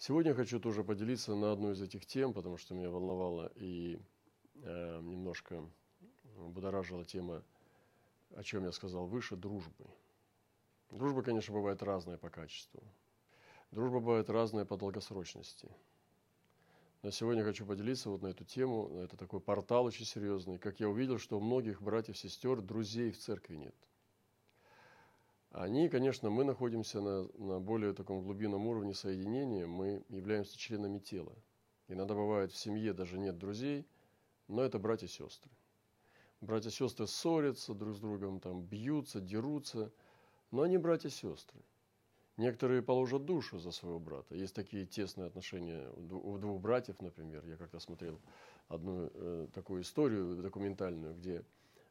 Сегодня хочу тоже поделиться на одну из этих тем, потому что меня волновала и э, немножко будоражила тема, о чем я сказал выше, дружбы. Дружба, конечно, бывает разная по качеству. Дружба бывает разная по долгосрочности. Но сегодня хочу поделиться вот на эту тему. Это такой портал очень серьезный. Как я увидел, что у многих братьев, сестер, друзей в церкви нет. Они, конечно, мы находимся на, на более таком глубинном уровне соединения, мы являемся членами тела. Иногда бывает в семье даже нет друзей, но это братья и сестры. Братья и сестры ссорятся друг с другом, там, бьются, дерутся, но они братья и сестры. Некоторые положат душу за своего брата. Есть такие тесные отношения у двух братьев, например. Я как-то смотрел одну э, такую историю документальную, где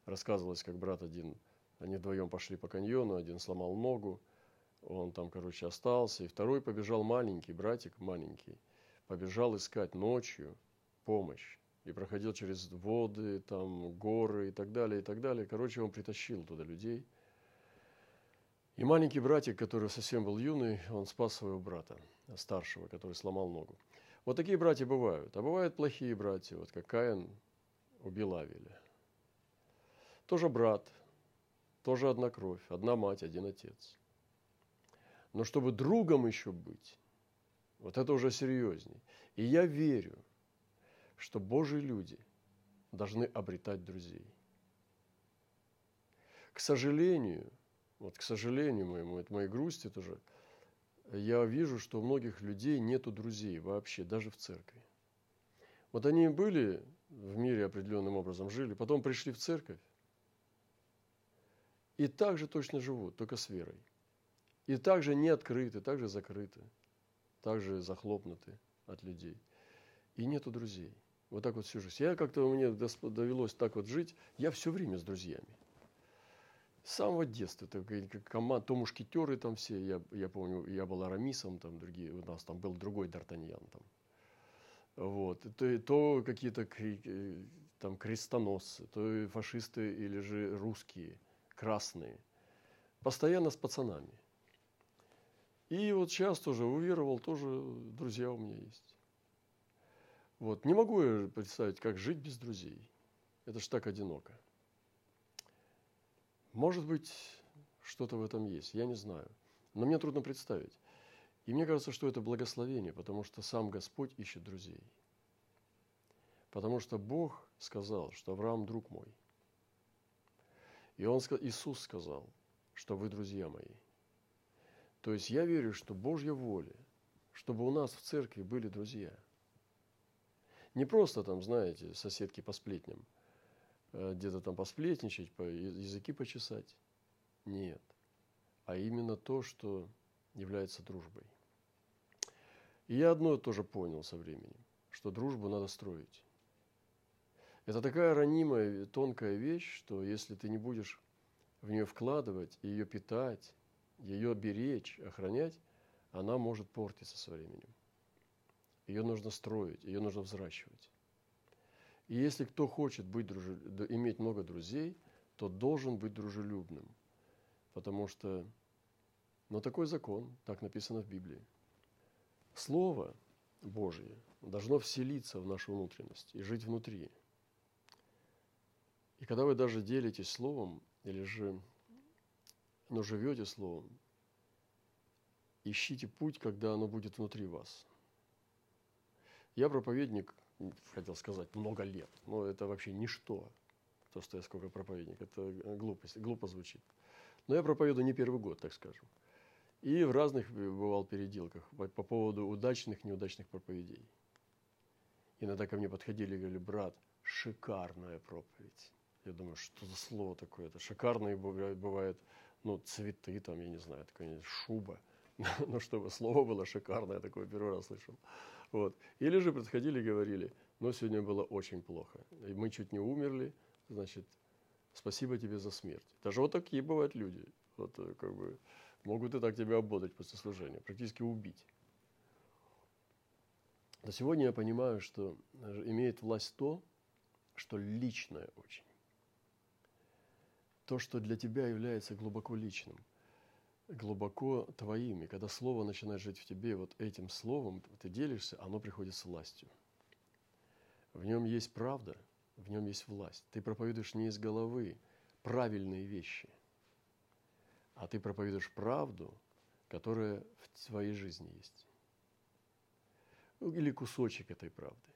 рассказывалось, как брат один они вдвоем пошли по каньону, один сломал ногу, он там, короче, остался, и второй побежал маленький, братик маленький, побежал искать ночью помощь. И проходил через воды, там, горы и так далее, и так далее. Короче, он притащил туда людей. И маленький братик, который совсем был юный, он спас своего брата, старшего, который сломал ногу. Вот такие братья бывают. А бывают плохие братья, вот как Каин убил Авеля. Тоже брат, тоже одна кровь, одна мать, один отец. Но чтобы другом еще быть, вот это уже серьезней. И я верю, что Божьи люди должны обретать друзей. К сожалению, вот к сожалению моему, это моей грусти тоже, я вижу, что у многих людей нету друзей вообще, даже в церкви. Вот они были в мире определенным образом, жили, потом пришли в церковь, и так же точно живут, только с верой. И также не открыты, также закрыты, также захлопнуты от людей. И нету друзей. Вот так вот всю жизнь. Я как-то, мне довелось так вот жить, я все время с друзьями. С самого детства, так, как команда, то мушкетеры там все, я, я помню, я был Арамисом, там другие, у нас там был другой Д'Артаньян там. Вот. То, то какие-то э, там крестоносцы, то фашисты или же русские – красные, постоянно с пацанами. И вот сейчас тоже уверовал, тоже друзья у меня есть. Вот. Не могу я представить, как жить без друзей. Это ж так одиноко. Может быть, что-то в этом есть, я не знаю. Но мне трудно представить. И мне кажется, что это благословение, потому что сам Господь ищет друзей. Потому что Бог сказал, что Авраам друг мой – и он, Иисус сказал, что вы друзья мои. То есть я верю, что Божья воля, чтобы у нас в церкви были друзья. Не просто там, знаете, соседки по сплетням, э, где-то там посплетничать, по языки почесать. Нет. А именно то, что является дружбой. И я одно тоже понял со временем, что дружбу надо строить. Это такая ранимая, тонкая вещь, что если ты не будешь в нее вкладывать, ее питать, ее беречь, охранять, она может портиться со временем. Ее нужно строить, ее нужно взращивать. И если кто хочет быть дружи... иметь много друзей, то должен быть дружелюбным. Потому что, ну такой закон, так написано в Библии. Слово Божье должно вселиться в нашу внутренность и жить внутри – и когда вы даже делитесь словом, или же ну, живете словом, ищите путь, когда оно будет внутри вас. Я проповедник, хотел сказать, много лет, но это вообще ничто, то, что я сколько проповедник, это глупость, глупо звучит. Но я проповедую не первый год, так скажем. И в разных бывал переделках по, по поводу удачных, неудачных проповедей. Иногда ко мне подходили и говорили, брат, шикарная проповедь. Я думаю, что за слово такое? Это шикарные бывают, ну, цветы там, я не знаю, такая шуба. Но чтобы слово было шикарное, такое первый раз слышал. Вот. Или же подходили и говорили, но сегодня было очень плохо. И мы чуть не умерли, значит, спасибо тебе за смерть. Даже вот такие бывают люди. Вот, э, как бы, могут и так тебя ободать после служения, практически убить. Но сегодня я понимаю, что имеет власть то, что личное очень то, что для тебя является глубоко личным. глубоко твоими. Когда Слово начинает жить в тебе, вот этим Словом ты делишься, оно приходит с властью. В нем есть правда, в нем есть власть. Ты проповедуешь не из головы правильные вещи, а ты проповедуешь правду, которая в твоей жизни есть. Ну, или кусочек этой правды.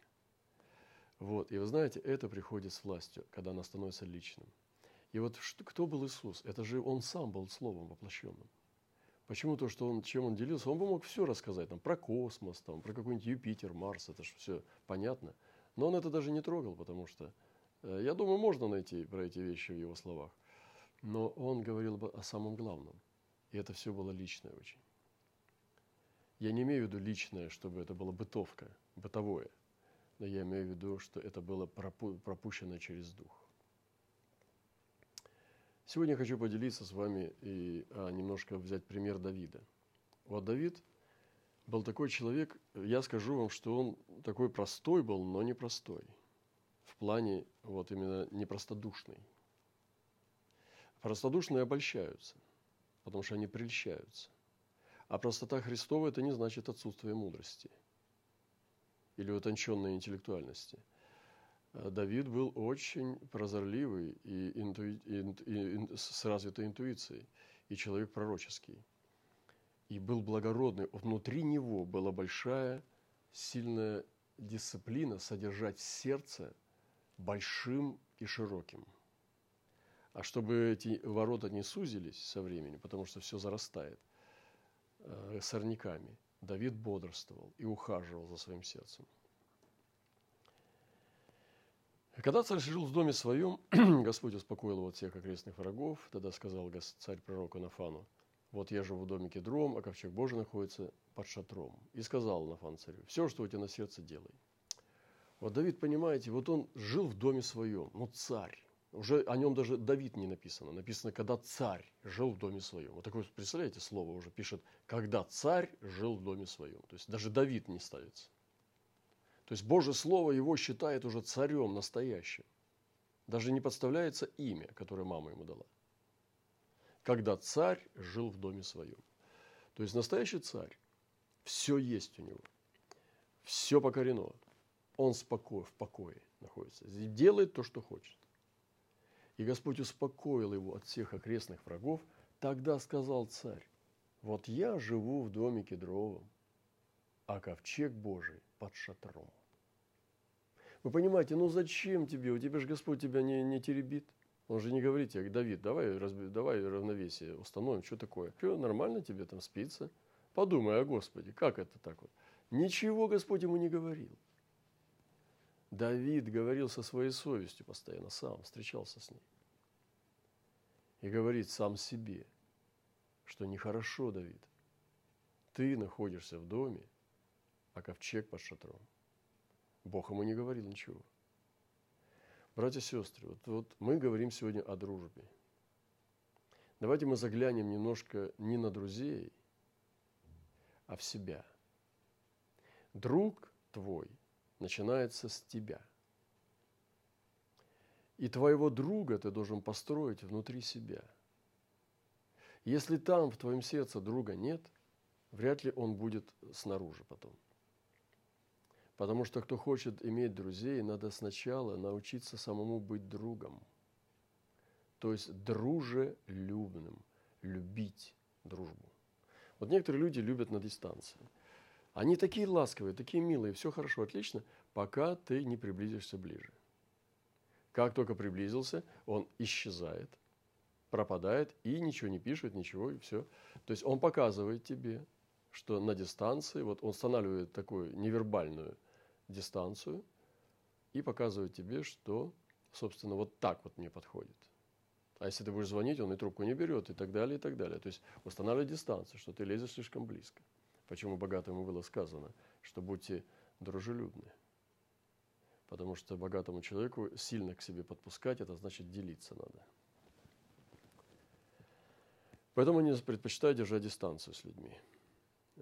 Вот. И вы знаете, это приходит с властью, когда она становится личным. И вот что, кто был Иисус? Это же Он сам был Словом воплощенным. Почему то, что он, чем он делился, он бы мог все рассказать, там, про космос, там, про какой-нибудь Юпитер, Марс, это же все понятно. Но он это даже не трогал, потому что, э, я думаю, можно найти про эти вещи в его словах. Но он говорил бы о самом главном. И это все было личное очень. Я не имею в виду личное, чтобы это была бытовка, бытовое. Но я имею в виду, что это было пропущено через дух. Сегодня хочу поделиться с вами и а, немножко взять пример Давида. Вот Давид был такой человек, я скажу вам, что он такой простой был, но непростой. В плане вот именно непростодушный. Простодушные обольщаются, потому что они прельщаются. А простота Христова – это не значит отсутствие мудрости или утонченной интеллектуальности – Давид был очень прозорливый и, интуи, и, и, с развитой интуицией, и человек пророческий. И был благородный. Внутри него была большая, сильная дисциплина содержать сердце большим и широким. А чтобы эти ворота не сузились со временем, потому что все зарастает э, сорняками, Давид бодрствовал и ухаживал за своим сердцем. Когда царь жил в доме своем, Господь успокоил его от всех окрестных врагов. Тогда сказал царь пророку Нафану, вот я живу в доме кедром, а ковчег Божий находится под шатром. И сказал Нафан царю, все, что у тебя на сердце, делай. Вот Давид, понимаете, вот он жил в доме своем, ну царь. Уже о нем даже Давид не написано. Написано, когда царь жил в доме своем. Вот такое, представляете, слово уже пишет, когда царь жил в доме своем. То есть даже Давид не ставится. То есть Божье Слово его считает уже царем настоящим. Даже не подставляется имя, которое мама ему дала. Когда царь жил в доме своем. То есть настоящий царь, все есть у него. Все покорено. Он спокой, в покое находится. Делает то, что хочет. И Господь успокоил его от всех окрестных врагов. Тогда сказал царь, вот я живу в доме кедровом, а ковчег Божий под шатром. Вы понимаете, ну зачем тебе? У тебя же Господь тебя не, не теребит. Он же не говорит тебе, Давид, давай, разби, давай равновесие установим, что такое? Что, нормально тебе там спится? Подумай о Господе, как это так вот? Ничего Господь ему не говорил. Давид говорил со своей совестью постоянно, сам встречался с ней. И говорит сам себе, что нехорошо, Давид. Ты находишься в доме, а ковчег под шатром. Бог ему не говорил ничего. Братья и сестры, вот, вот мы говорим сегодня о дружбе. Давайте мы заглянем немножко не на друзей, а в себя. Друг твой начинается с тебя. И твоего друга ты должен построить внутри себя. Если там в твоем сердце друга нет, вряд ли он будет снаружи потом – Потому что кто хочет иметь друзей, надо сначала научиться самому быть другом. То есть дружелюбным, любить дружбу. Вот некоторые люди любят на дистанции. Они такие ласковые, такие милые, все хорошо, отлично, пока ты не приблизишься ближе. Как только приблизился, он исчезает, пропадает и ничего не пишет, ничего, и все. То есть он показывает тебе, что на дистанции, вот он устанавливает такую невербальную дистанцию и показывает тебе, что, собственно, вот так вот мне подходит. А если ты будешь звонить, он и трубку не берет, и так далее, и так далее. То есть устанавливать дистанцию, что ты лезешь слишком близко. Почему богатому было сказано, что будьте дружелюбны. Потому что богатому человеку сильно к себе подпускать, это значит делиться надо. Поэтому они предпочитают держать дистанцию с людьми,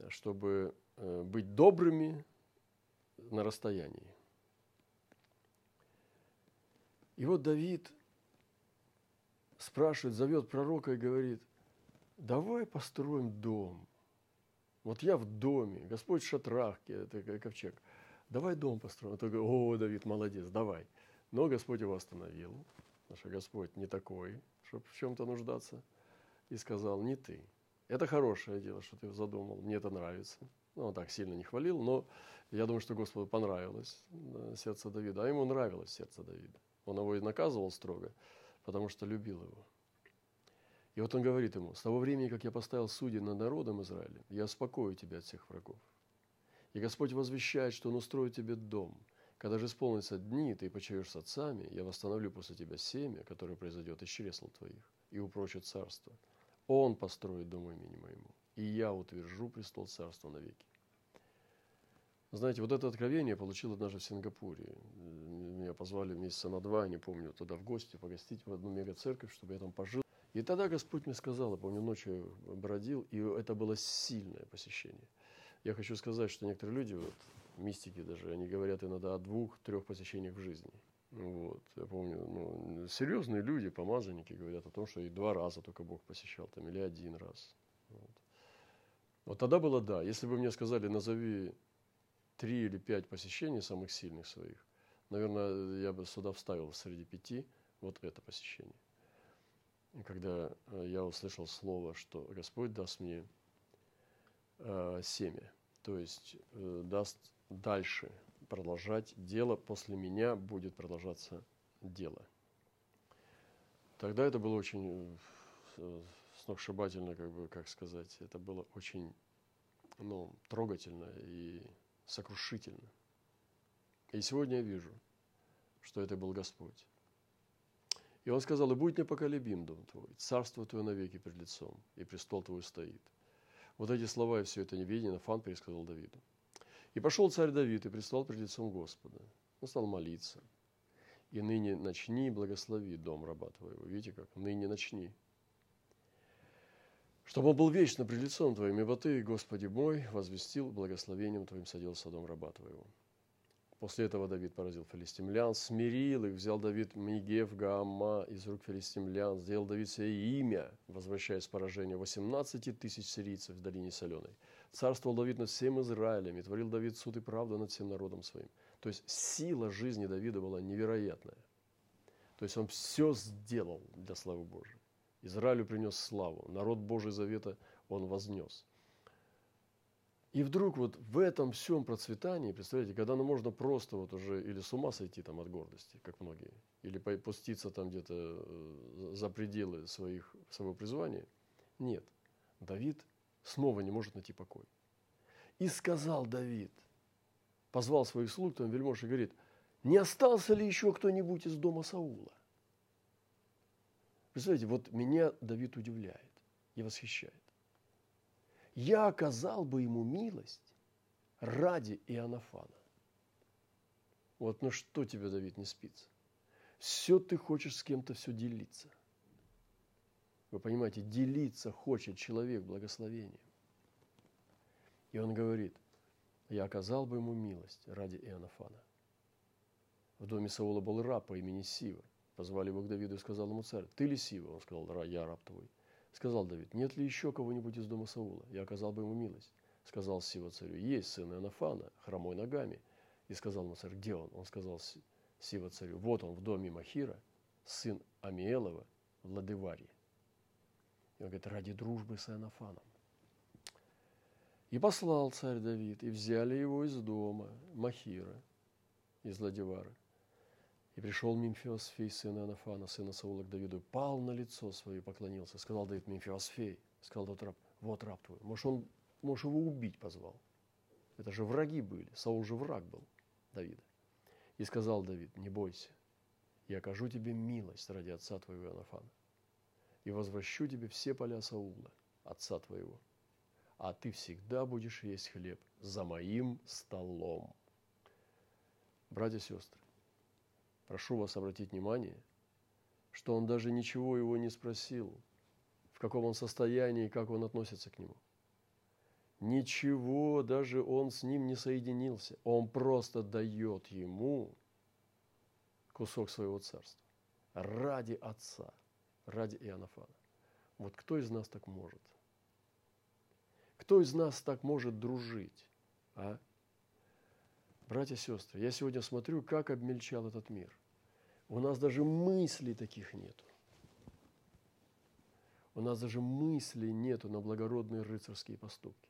чтобы э, быть добрыми на расстоянии. И вот Давид спрашивает, зовет пророка и говорит, давай построим дом. Вот я в доме, Господь в шатрах, это ковчег. Давай дом построим. Он говорит, о, Давид, молодец, давай. Но Господь его остановил, потому что Господь не такой, чтобы в чем-то нуждаться, и сказал, не ты. Это хорошее дело, что ты задумал, мне это нравится. Ну, он так сильно не хвалил, но я думаю, что Господу понравилось сердце Давида, а ему нравилось сердце Давида. Он его и наказывал строго, потому что любил его. И вот он говорит ему, с того времени, как я поставил судей над народом Израиля, я успокою тебя от всех врагов. И Господь возвещает, что Он устроит тебе дом. Когда же исполнятся дни, ты почаешь с отцами, я восстановлю после тебя семя, которое произойдет из чресл твоих, и упрочит царство. Он построит дом имени моему, и я утвержу престол царства навеки. Знаете, вот это откровение я получил однажды в Сингапуре. Меня позвали месяца на два, не помню, туда в гости погостить в одну мега-церковь, чтобы я там пожил. И тогда Господь мне сказал, я помню, ночью бродил, и это было сильное посещение. Я хочу сказать, что некоторые люди, вот, мистики даже, они говорят иногда о двух-трех посещениях в жизни. Вот, я помню, ну, серьезные люди, помазанники, говорят о том, что и два раза только Бог посещал, там, или один раз. Вот. вот тогда было да. Если бы мне сказали, назови три или пять посещений самых сильных своих, наверное, я бы сюда вставил среди пяти вот это посещение. И когда э, я услышал слово, что Господь даст мне э, семя, то есть э, даст дальше продолжать дело, после меня будет продолжаться дело. Тогда это было очень э, сногсшибательно, как бы, как сказать, это было очень ну, трогательно и сокрушительно. И сегодня я вижу, что это был Господь. И он сказал, и будет непоколебим дом твой, царство твое навеки пред лицом, и престол твой стоит. Вот эти слова и все это неведение Нафан пересказал Давиду. И пошел царь Давид и предстал пред лицом Господа. Он стал молиться. И ныне начни благослови дом раба твоего. Видите как? Ныне начни. Чтобы он был вечно пред лицом твоим, ибо ты, Господи мой, возвестил благословением твоим садился дом раба твоего. После этого Давид поразил филистимлян, смирил их, взял Давид Мигев, Гаама из рук филистимлян, сделал Давид себе имя, возвращаясь с поражения 18 тысяч сирийцев в долине Соленой. Царствовал Давид над всем Израилем, и творил Давид суд и правду над всем народом своим. То есть сила жизни Давида была невероятная. То есть он все сделал для славы Божьей. Израилю принес славу, народ Божий Завета он вознес – и вдруг вот в этом всем процветании, представляете, когда ну, можно просто вот уже или с ума сойти там от гордости, как многие, или пуститься там где-то э, за пределы своих, своего призвания, нет. Давид снова не может найти покой. И сказал Давид, позвал своих слуг, там вельмож, и говорит, не остался ли еще кто-нибудь из дома Саула? Представляете, вот меня Давид удивляет и восхищает я оказал бы ему милость ради Иоаннафана. Вот ну что тебе, Давид, не спится? Все ты хочешь с кем-то все делиться. Вы понимаете, делиться хочет человек благословением. И он говорит, я оказал бы ему милость ради Иоаннафана. В доме Саула был раб по имени Сива. Позвали его к Давиду и сказал ему царь, ты ли Сива? Он сказал, я раб твой. Сказал Давид, нет ли еще кого-нибудь из дома Саула? Я оказал бы ему милость. Сказал Сива царю, есть сын Иоаннафана, хромой ногами. И сказал ему царь, где он? Он сказал Сива царю, вот он в доме Махира, сын Амиелова в Ладываре. И он говорит, ради дружбы с Иоаннафаном. И послал царь Давид, и взяли его из дома Махира, из Ладивара. И пришел Мимфиосфей, сын Анафана, сына Саула, к Давиду, пал на лицо свое поклонился. Сказал Давид Мимфиосфей, сказал тот раб, вот раб твой, может, он, может, его убить позвал. Это же враги были, Саул же враг был Давида. И сказал Давид, не бойся, я окажу тебе милость ради отца твоего Анафана. И возвращу тебе все поля Саула, отца твоего. А ты всегда будешь есть хлеб за моим столом. Братья и сестры, прошу вас обратить внимание, что он даже ничего его не спросил, в каком он состоянии и как он относится к нему. Ничего, даже он с ним не соединился. Он просто дает ему кусок своего царства ради отца, ради Иоаннафана. Вот кто из нас так может? Кто из нас так может дружить? А? Братья и сестры, я сегодня смотрю, как обмельчал этот мир. У нас даже мыслей таких нету. У нас даже мыслей нету на благородные рыцарские поступки.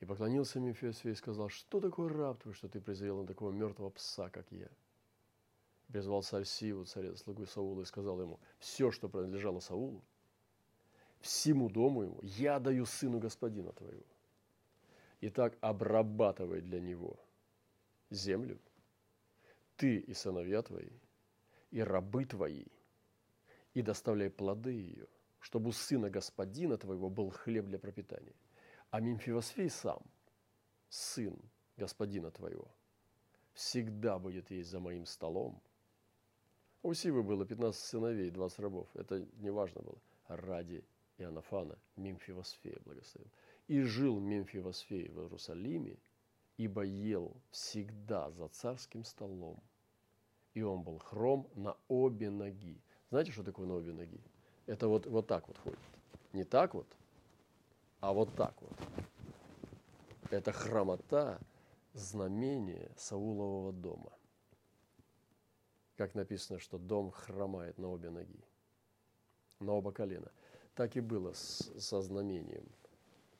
И поклонился Мефесию и сказал, что такое раб твой, что ты презрел на такого мертвого пса, как я? Призвал царь Сиву, царя слугу Саула, и сказал ему, все, что принадлежало Саулу, всему дому ему, я даю сыну господина твоего. И так обрабатывай для него землю, ты и сыновья твои, и рабы твои, и доставляй плоды ее, чтобы у сына господина твоего был хлеб для пропитания. А Мимфивосфей сам, сын господина твоего, всегда будет есть за моим столом. У Сивы было 15 сыновей, 20 рабов. Это не важно было. Ради Иоаннафана Мимфивосфея благословил. И жил Мемфивосфей в Иерусалиме, ибо ел всегда за царским столом. И он был хром на обе ноги. Знаете, что такое на обе ноги? Это вот, вот так вот ходит. Не так вот, а вот так вот. Это хромота, знамение Саулового дома. Как написано, что дом хромает на обе ноги, на оба колена. Так и было с, со знамением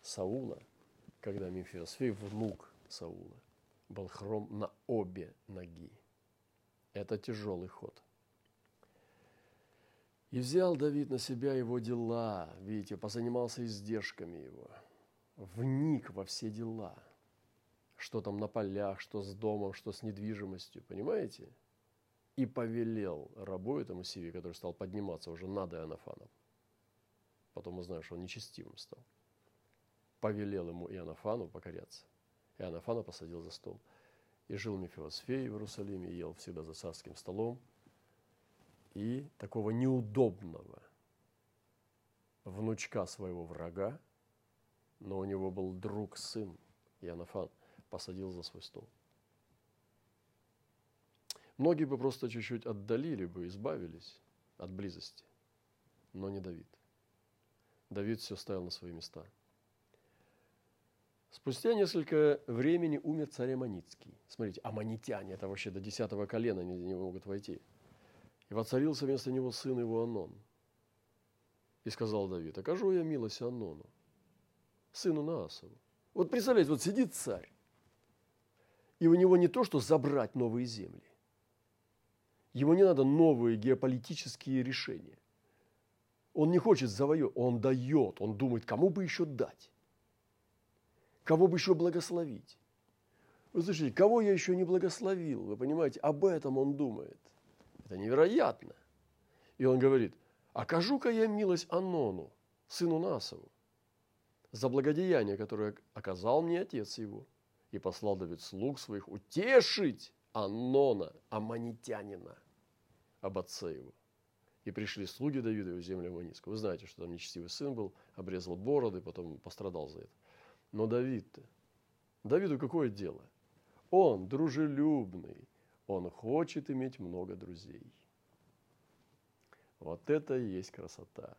Саула, когда Мефиосфей, внук Саула, был хром на обе ноги. Это тяжелый ход. И взял Давид на себя его дела, видите, позанимался издержками его, вник во все дела, что там на полях, что с домом, что с недвижимостью, понимаете? И повелел рабу этому Сиве, который стал подниматься уже над Иоаннафаном. Потом знаем, что он нечестивым стал. Повелел ему Иоаннафану покоряться. Иоаннафана посадил за стол. И жил Мефиосфей в Иерусалиме, ел всегда за царским столом – и такого неудобного внучка своего врага, но у него был друг, сын, Янафан, посадил за свой стол. Многие бы просто чуть-чуть отдалили бы, избавились от близости, но не Давид. Давид все ставил на свои места. Спустя несколько времени умер царь Аманицкий. Смотрите, аманитяне, это вообще до десятого колена не, не могут войти – и воцарился вместо него сын его Анон. И сказал Давид, окажу я милость Анону, сыну Наасову. Вот представляете, вот сидит царь, и у него не то, что забрать новые земли. Ему не надо новые геополитические решения. Он не хочет завоевать, он дает, он думает, кому бы еще дать, кого бы еще благословить. Вы слышите, кого я еще не благословил, вы понимаете, об этом он думает – это невероятно. И он говорит, окажу-ка я милость Анону, сыну Насову, за благодеяние, которое оказал мне отец его. И послал Давид слуг своих утешить Анона, аманитянина, об отце его. И пришли слуги Давида в землю Аманитскую. Вы знаете, что там нечестивый сын был, обрезал бороды, потом пострадал за это. Но Давид-то, Давиду какое дело? Он дружелюбный, он хочет иметь много друзей. Вот это и есть красота.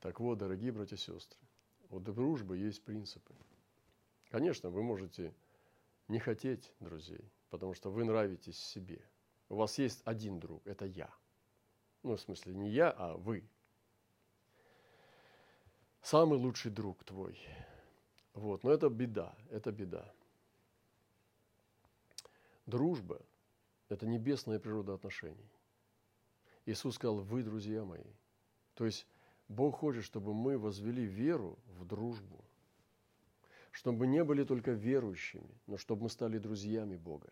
Так вот, дорогие братья и сестры, у дружбы есть принципы. Конечно, вы можете не хотеть друзей, потому что вы нравитесь себе. У вас есть один друг, это я. Ну, в смысле, не я, а вы. Самый лучший друг твой. Вот, но это беда, это беда. Дружба это небесная природа отношений. Иисус сказал, вы друзья мои. То есть Бог хочет, чтобы мы возвели веру в дружбу. Чтобы мы не были только верующими, но чтобы мы стали друзьями Бога.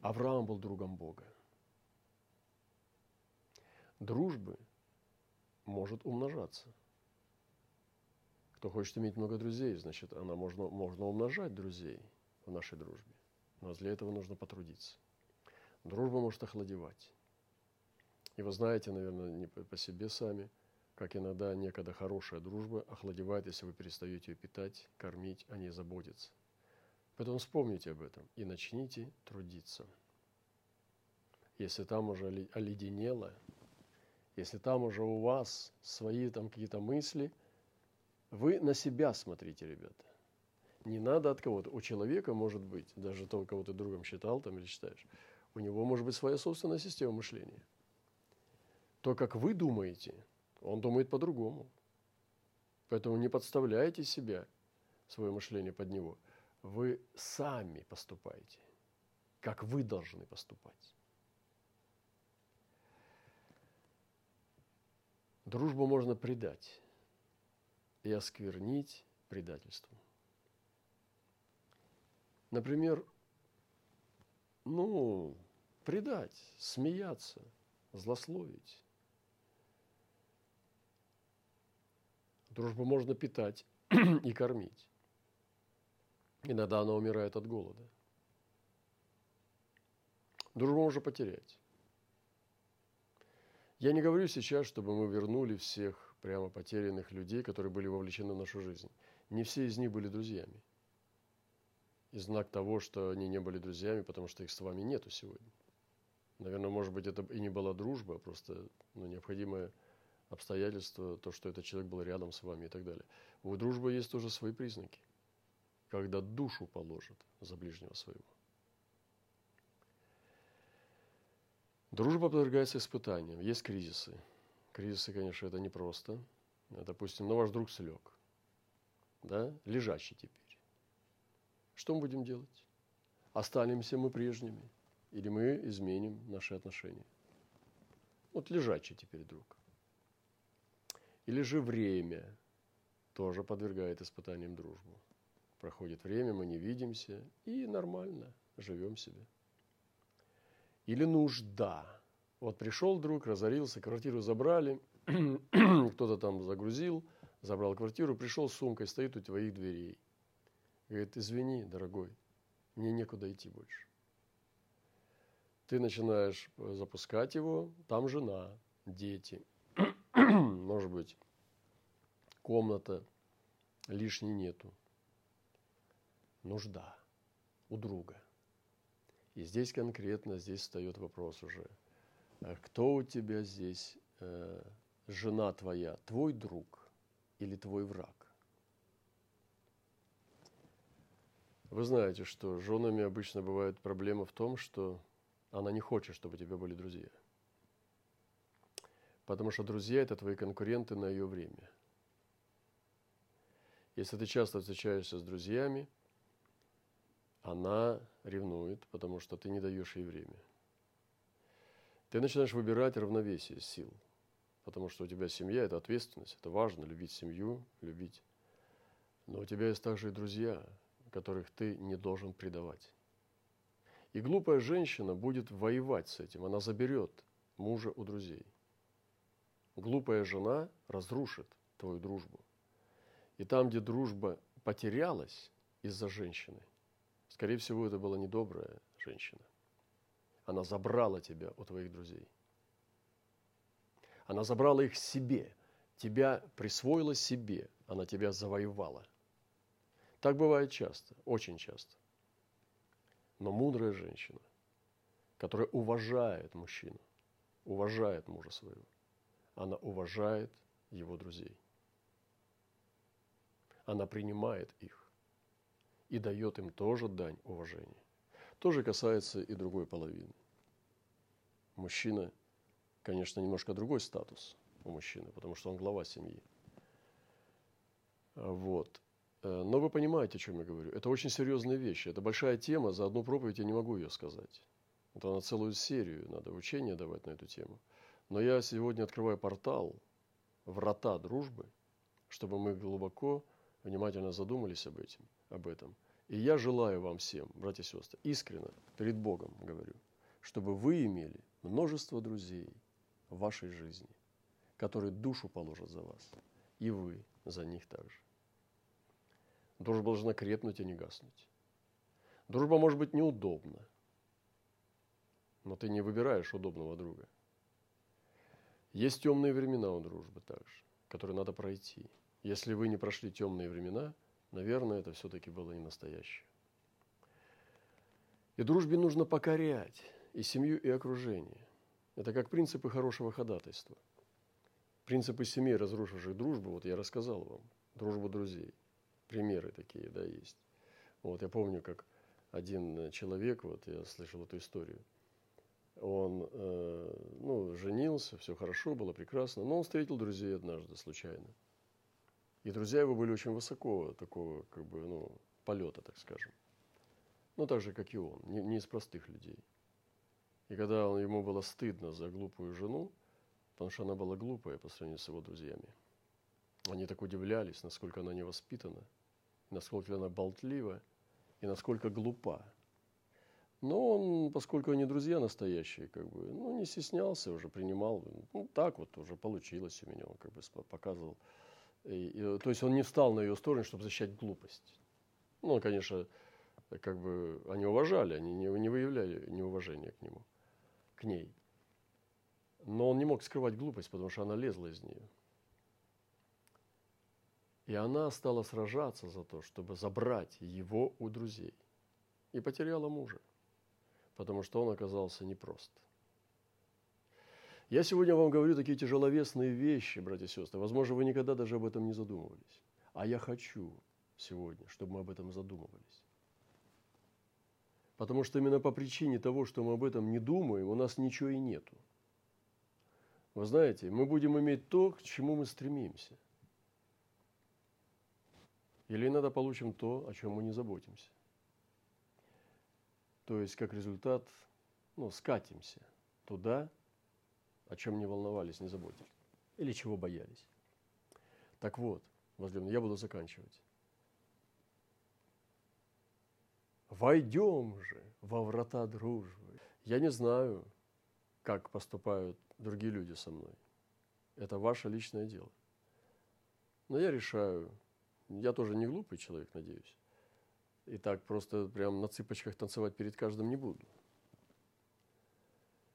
Авраам был другом Бога. Дружбы может умножаться. Кто хочет иметь много друзей, значит, она можно, можно умножать друзей в нашей дружбе. Но для этого нужно потрудиться. Дружба может охладевать. И вы знаете, наверное, не по себе сами, как иногда некогда хорошая дружба охладевает, если вы перестаете ее питать, кормить, о ней заботиться. Поэтому вспомните об этом и начните трудиться. если там уже оледенело, если там уже у вас свои там какие-то мысли, вы на себя смотрите, ребята. Не надо от кого-то. У человека может быть, даже того, кого ты другом считал там или считаешь, у него может быть своя собственная система мышления. То, как вы думаете, он думает по-другому. Поэтому не подставляйте себя, свое мышление под него. Вы сами поступаете, как вы должны поступать. Дружбу можно предать и осквернить предательством. Например, ну, предать, смеяться, злословить. Дружбу можно питать и кормить. Иногда она умирает от голода. Дружбу можно потерять. Я не говорю сейчас, чтобы мы вернули всех прямо потерянных людей, которые были вовлечены в нашу жизнь. Не все из них были друзьями. И знак того, что они не были друзьями, потому что их с вами нету сегодня. Наверное, может быть, это и не была дружба, а просто ну, необходимое обстоятельство, то, что этот человек был рядом с вами и так далее. У дружбы есть тоже свои признаки, когда душу положит за ближнего своего. Дружба подвергается испытаниям. Есть кризисы. Кризисы, конечно, это непросто. Допустим, ну ваш друг слег. Да? Лежащий теперь. Что мы будем делать? Останемся мы прежними? Или мы изменим наши отношения? Вот лежачий теперь друг. Или же время тоже подвергает испытаниям дружбу. Проходит время, мы не видимся и нормально живем себе или нужда. Вот пришел друг, разорился, квартиру забрали, кто-то там загрузил, забрал квартиру, пришел с сумкой, стоит у твоих дверей. Говорит, извини, дорогой, мне некуда идти больше. Ты начинаешь запускать его, там жена, дети, может быть, комната, лишней нету. Нужда у друга – и здесь конкретно, здесь встает вопрос уже, кто у тебя здесь э, жена твоя, твой друг или твой враг? Вы знаете, что с женами обычно бывает проблема в том, что она не хочет, чтобы у тебя были друзья. Потому что друзья – это твои конкуренты на ее время. Если ты часто встречаешься с друзьями – она ревнует, потому что ты не даешь ей время. Ты начинаешь выбирать равновесие сил, потому что у тебя семья – это ответственность, это важно, любить семью, любить. Но у тебя есть также и друзья, которых ты не должен предавать. И глупая женщина будет воевать с этим, она заберет мужа у друзей. Глупая жена разрушит твою дружбу. И там, где дружба потерялась из-за женщины – Скорее всего, это была недобрая женщина. Она забрала тебя у твоих друзей. Она забрала их себе. Тебя присвоила себе. Она тебя завоевала. Так бывает часто, очень часто. Но мудрая женщина, которая уважает мужчину, уважает мужа своего, она уважает его друзей. Она принимает их и дает им тоже дань уважения. Тоже касается и другой половины. Мужчина, конечно, немножко другой статус у мужчины, потому что он глава семьи. Вот. Э, но вы понимаете, о чем я говорю. Это очень серьезные вещи. Это большая тема. За одну проповедь я не могу ее сказать. Это на целую серию надо учения давать на эту тему. Но я сегодня открываю портал «Врата дружбы», чтобы мы глубоко, внимательно задумались об этом – об этом. И я желаю вам всем, братья и сестры, искренне, перед Богом говорю, чтобы вы имели множество друзей в вашей жизни, которые душу положат за вас, и вы за них также. Дружба должна крепнуть и не гаснуть. Дружба может быть неудобна, но ты не выбираешь удобного друга. Есть темные времена у дружбы также, которые надо пройти. Если вы не прошли темные времена – наверное, это все-таки было не настоящее. И дружбе нужно покорять и семью, и окружение. Это как принципы хорошего ходатайства. Принципы семей, разрушивших дружбу, вот я рассказал вам, дружбу друзей. Примеры такие, да, есть. Вот я помню, как один человек, вот я слышал эту историю, он, э, ну, женился, все хорошо, было прекрасно, но он встретил друзей однажды случайно. И друзья его были очень высоко, такого, как бы, ну, полета, так скажем. Ну, так же, как и он, не, не из простых людей. И когда он, ему было стыдно за глупую жену, потому что она была глупая по сравнению с его друзьями, они так удивлялись, насколько она невоспитана, насколько она болтлива и насколько глупа. Но он, поскольку они друзья настоящие, как бы, ну, не стеснялся уже, принимал. Ну, так вот уже получилось у меня, он как бы показывал. И, то есть он не встал на ее сторону, чтобы защищать глупость. Ну, конечно, как бы они уважали, они не, не выявляли неуважения к нему, к ней. Но он не мог скрывать глупость, потому что она лезла из нее. И она стала сражаться за то, чтобы забрать его у друзей. И потеряла мужа, потому что он оказался непрост. Я сегодня вам говорю такие тяжеловесные вещи, братья и сестры. Возможно, вы никогда даже об этом не задумывались. А я хочу сегодня, чтобы мы об этом задумывались. Потому что именно по причине того, что мы об этом не думаем, у нас ничего и нету. Вы знаете, мы будем иметь то, к чему мы стремимся – или иногда получим то, о чем мы не заботимся. То есть, как результат, ну, скатимся туда, о чем не волновались, не заботились. Или чего боялись. Так вот, возлюбленный, я буду заканчивать. Войдем же во врата дружбы. Я не знаю, как поступают другие люди со мной. Это ваше личное дело. Но я решаю я тоже не глупый человек, надеюсь. И так просто прям на цыпочках танцевать перед каждым не буду.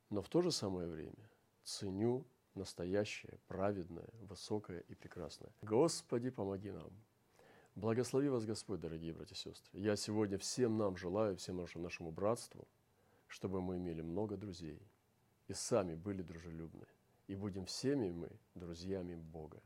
Но в то же самое время ценю настоящее, праведное, высокое и прекрасное. Господи, помоги нам. Благослови вас Господь, дорогие братья и сестры. Я сегодня всем нам желаю, всем нашему, нашему братству, чтобы мы имели много друзей и сами были дружелюбны. И будем всеми мы друзьями Бога.